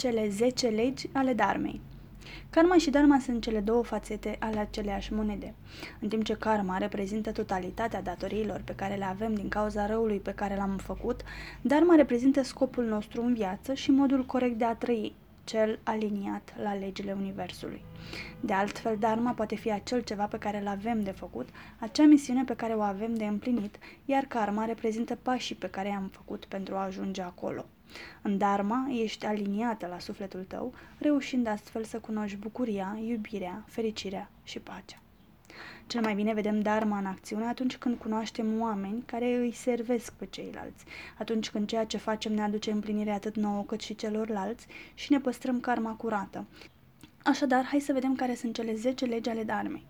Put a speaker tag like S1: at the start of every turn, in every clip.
S1: cele 10 legi ale Dharmei. Karma și Dharma sunt cele două fațete ale aceleași monede. În timp ce karma reprezintă totalitatea datoriilor pe care le avem din cauza răului pe care l-am făcut, Dharma reprezintă scopul nostru în viață și modul corect de a trăi, cel aliniat la legile Universului. De altfel, Dharma poate fi acel ceva pe care îl avem de făcut, acea misiune pe care o avem de împlinit, iar karma reprezintă pașii pe care i-am făcut pentru a ajunge acolo. În Dharma ești aliniată la sufletul tău, reușind astfel să cunoști bucuria, iubirea, fericirea și pacea. Cel mai bine vedem Dharma în acțiune atunci când cunoaștem oameni care îi servesc pe ceilalți, atunci când ceea ce facem ne aduce împlinire atât nouă cât și celorlalți și ne păstrăm karma curată. Așadar, hai să vedem care sunt cele 10 legi ale Dharmei.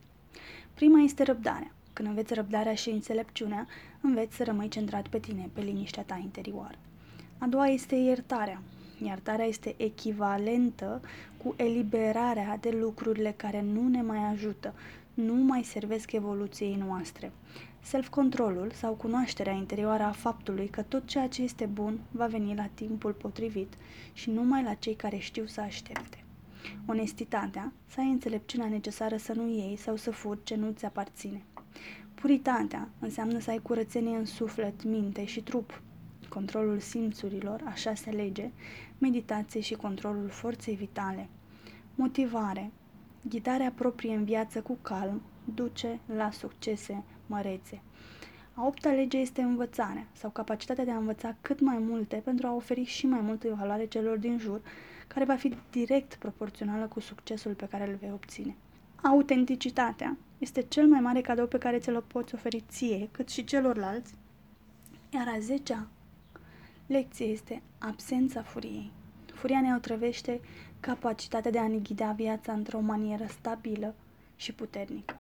S1: Prima este răbdarea. Când înveți răbdarea și înțelepciunea, înveți să rămâi centrat pe tine, pe liniștea ta interioară. A doua este iertarea. Iertarea este echivalentă cu eliberarea de lucrurile care nu ne mai ajută, nu mai servesc evoluției noastre. Self-controlul sau cunoașterea interioară a faptului că tot ceea ce este bun va veni la timpul potrivit și numai la cei care știu să aștepte. Onestitatea, să ai înțelepciunea necesară să nu iei sau să furi ce nu ți aparține. Puritatea înseamnă să ai curățenie în suflet, minte și trup, controlul simțurilor, a șase lege, meditație și controlul forței vitale. Motivare, ghidarea proprie în viață cu calm, duce la succese mărețe. A opta lege este învățarea sau capacitatea de a învăța cât mai multe pentru a oferi și mai multă valoare celor din jur, care va fi direct proporțională cu succesul pe care îl vei obține. Autenticitatea este cel mai mare cadou pe care ți-l poți oferi ție, cât și celorlalți, iar a zecea lecție este absența furiei. Furia ne otrăvește capacitatea de a ne ghida viața într-o manieră stabilă și puternică.